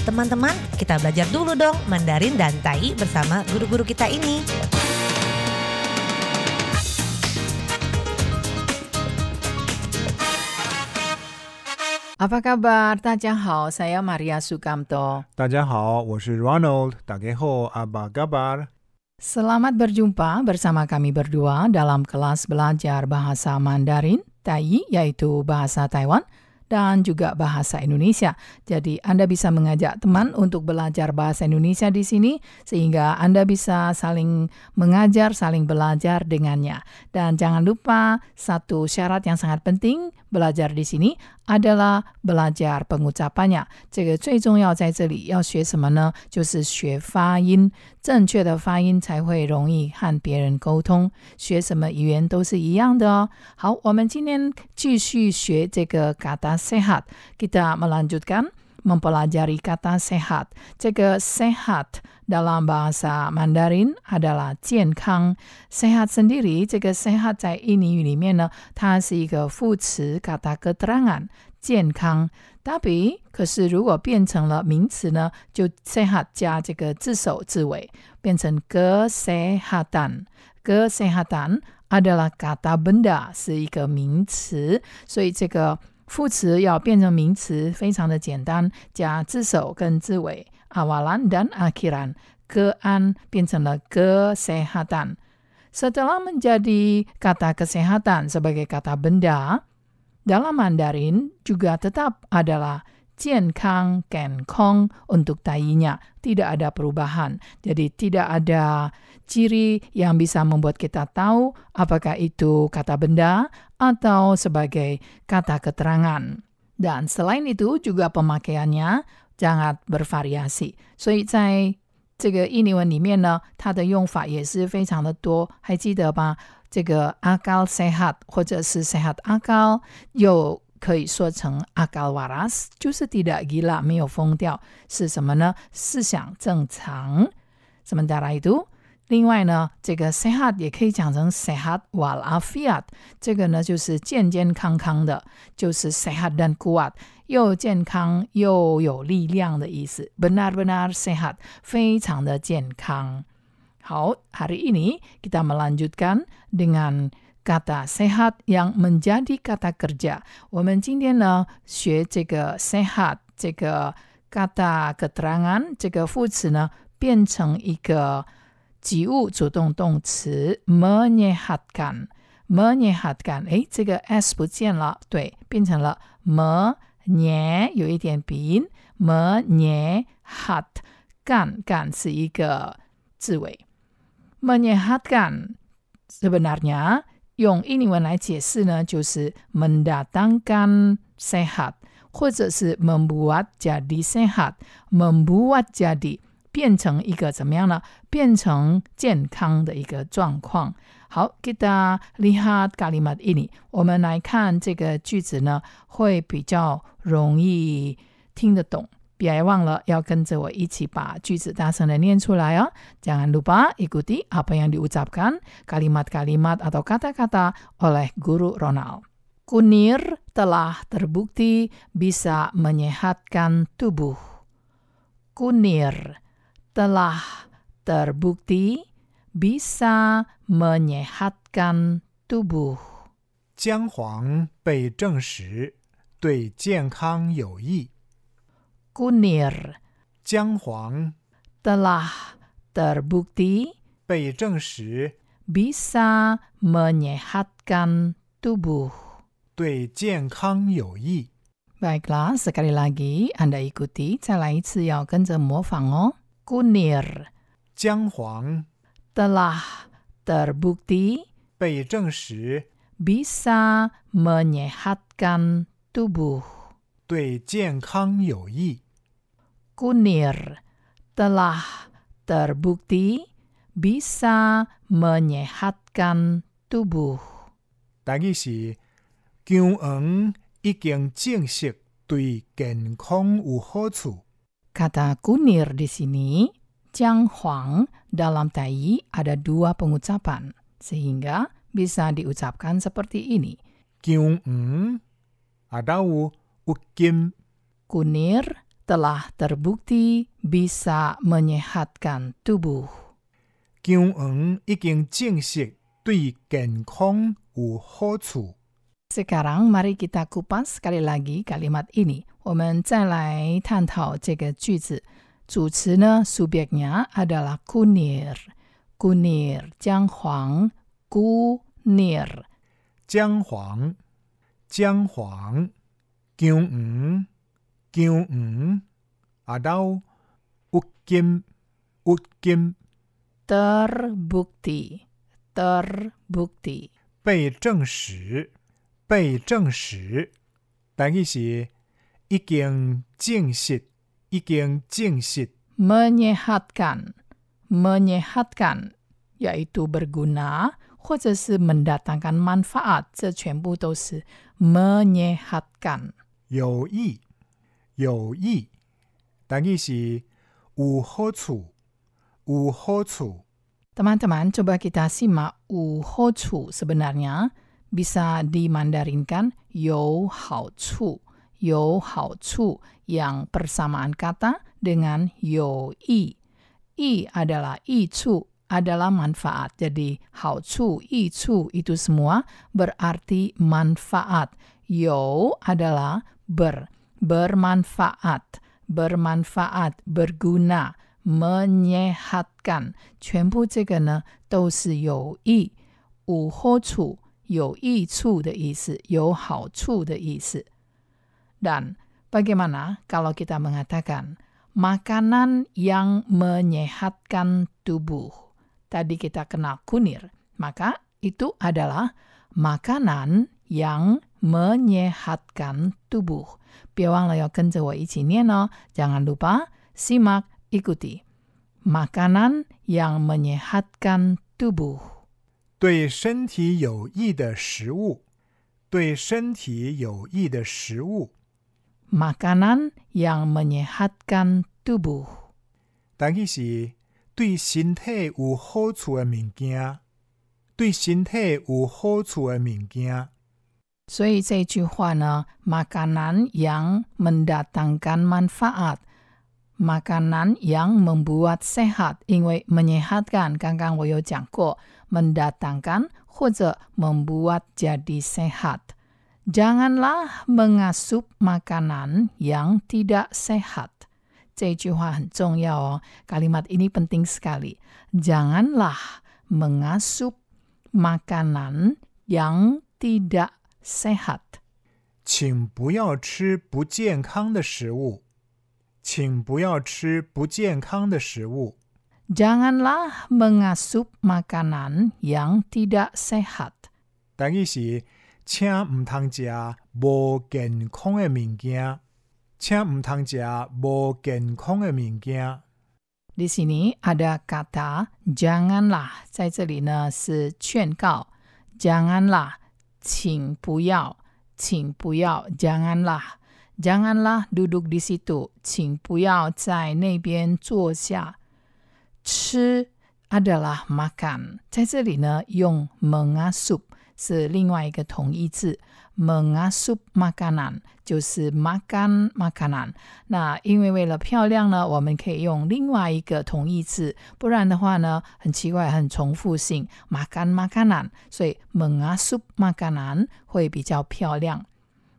Teman-teman, kita belajar dulu dong Mandarin dan Tai bersama guru-guru kita ini. Apa kabar? Tadjahao, saya Maria Sukamto. Tadjahao, saya Ronald. Tageho, apa kabar? Selamat berjumpa bersama kami berdua dalam kelas belajar bahasa Mandarin, Tai, yaitu bahasa Taiwan, dan juga bahasa Indonesia. Jadi Anda bisa mengajak teman untuk belajar bahasa Indonesia di sini, sehingga Anda bisa saling mengajar, saling belajar dengannya. Dan jangan lupa satu syarat yang sangat penting belajar di sini adalah belajar pengucapannya。这个最重要在这里要学什么呢？就是学发音，正确的发音才会容易和别人沟通。学什么语言都是一样的哦。好，我们今天继续学这个 kata sehat。Kita melanjutkan mempelajari kata sehat. 这个 sehat dalam bahasa Mandarin adalah 健康。sehat sendiri，这个 sehat 在印尼语里面呢，它是一个副词 kata keterangan 健康。tapi 可是如果变成了名词呢，就 sehat 加这个字首字尾，变成 kesehatan。kesehatan adalah kata benda 是一个名词，所以这个 副词要变成名词，非常的简单，加字首跟字尾，awalan dan akhiran。kean 变成了 kesehatan。Setelah menjadi kata kesehatan sebagai kata benda, dalam Mandarin juga tetap adalah 健康 kenkong untuk tainya. Tidak ada perubahan. Jadi tidak ada ciri yang bisa membuat kita tahu apakah itu kata benda atau sebagai kata keterangan. Dan selain itu juga pemakaiannya sangat bervariasi. 所以在这个印尼文里面呢，它的用法也是非常的多，还记得吧？这个 akal sehat 或者是 sehat akal 又可以说成 akal waras，就是 tidak gila 没有疯掉，是什么呢？思想正常。Sementara itu， 另外呢，这个 sehat 也可以讲成 sehat walafiat，这个呢就是健健康康的，就是 sehat dan kuat。又健康又有力量的意思，benar-benar sehat，非常的健康。好，hari ini kita melanjutkan dengan kata sehat yang menjadi kata kerja。我们今天呢学这个 sehat 这个 kata keterangan 这个副词呢变成一个 及物主动动词 menyehatkan。menyehatkan，诶，这个 s 不见了，对，变成了 me。nye 有一点鼻音，menyehat 干干是一个字尾，menyehatkan sebenarnya 用印尼文来解释呢，就是 mendatangkan sehat，或者是 membuat jadi sehat，membuat jadi 变成一个怎么样呢？ 变成健康的一个状况。好，kita lihat kalimat ini，我们来看这个句子呢，会比较容易听得懂。别忘了要跟着我一起把句子大声的念出来哦。Jangan lupa ikuti apa yang diucapkan kalimat-kalimat atau kata-kata oleh guru Ronald. Kunir telah terbukti bisa menyehatkan tubuh. Kunir telah terbukti bisa menyehatkan tubuh. 姜黄被证实对健康有益。 Kunir 姜黄 telah terbukti 被证实 bisa menyehatkan tubuh. 对健康有益。 Baiklah, sekali lagi Anda ikuti. 再来一次要跟着模仿哦。Kunir 姜黄 telah terbukti 被证实 bisa menyehatkan tubuh. 对健康有益。 Kunir telah terbukti bisa menyehatkan tubuh. 大意是姜黄已经证实对健康有好处。 Kata kunir di sini, Jiang Huang dalam Tai ada dua pengucapan, sehingga bisa diucapkan seperti ini. 姜黄啊，都有有金 Kunir telah terbukti bisa menyehatkan tubuh. 姜黄已经证实对健康有好处。 Sekarang mari kita kupas sekali lagi kalimat ini. 我们再来探讨这个句子。 主词呢，subjeknya adalah kunir. Kunir, 姜黄，kunir. 姜黄、姜黄、姜黄、姜黄，atau ukim、ukim ，terbukti, terbukti. 被证实、被证实，但系是已经证实、 已经证实。 menyehatkan, menyehatkan, yaitu berguna 或者是 mendatangkan manfaat，这全部都是 menyehatkan。有益、有益，但系是有好处、有好处。 Teman-teman, coba kita simak u hocu sebenarnya bisa dimandarinkan yo hao cu. Yo hao cu yang persamaan kata dengan yo i. I adalah i cu adalah manfaat. Jadi hao cu, i cu itu semua berarti manfaat. Yo adalah ber, bermanfaat, bermanfaat, berguna, menyehatkan. 全部这个呢都是有益、无好处、有益处的意思，有好处的意思。 Dan bagaimana kalau kita mengatakan makanan yang menyehatkan tubuh? Tadi kita kenal kunir, maka itu adalah makanan yang menyehatkan tubuh. 别忘了要跟着我一起念哦，jangan lupa simak ikuti. Makanan yang menyehatkan tubuh. 对身体有益的食物，对身体有益的食物， Makanan yang menyehatkan tubuh. 但系是对身体有好处嘅物件，对身体有好处嘅物件。所以这句话呢，makanan yang mendatangkan manfaat, makanan yang membuat sehat，因为 menyehatkan，刚刚我有讲过，mendatangkan 或者 membuat jadi sehat。 Janganlah mengasup makanan yang tidak sehat。这句话很重要哦，kalimat ini penting sekali。Janganlah mengasup makanan yang tidak sehat。请不要吃不健康的食物，请不要吃不健康的食物。 Janganlah mengasup makanan yang tidak sehat。但系是 请唔通食无健康嘅物件，请唔通食无健康嘅物件。 Di sini ada kata janganlah，在这里呢是劝告，janganlah，请不要，请不要，janganlah，janganlah duduk di situ，请不要在那边坐下。吃 adalah makan，在这里呢用 mengasup 是另外一个同义字，mengasup makanan 就是 makan makanan。那因为为了漂亮呢，我们可以用另外一个同义字，不然的话呢，很奇怪，很重复性，makan makanan，所以 mengasup makanan 会比较漂亮。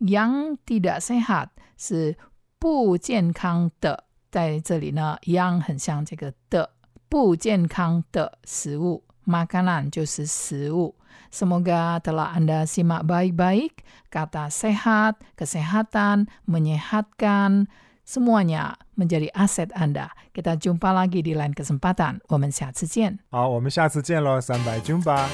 Yang tidak sehat 是不健康的，在这里呢，yang 很像这个的不健康的食物 ，makanan 就是食物。Semoga telah Anda simak baik-baik kata sehat, kesehatan, menyehatkan, semuanya menjadi aset Anda. Kita jumpa lagi di lain kesempatan. 我们下次见。好，我们下次见喽，三百军吧。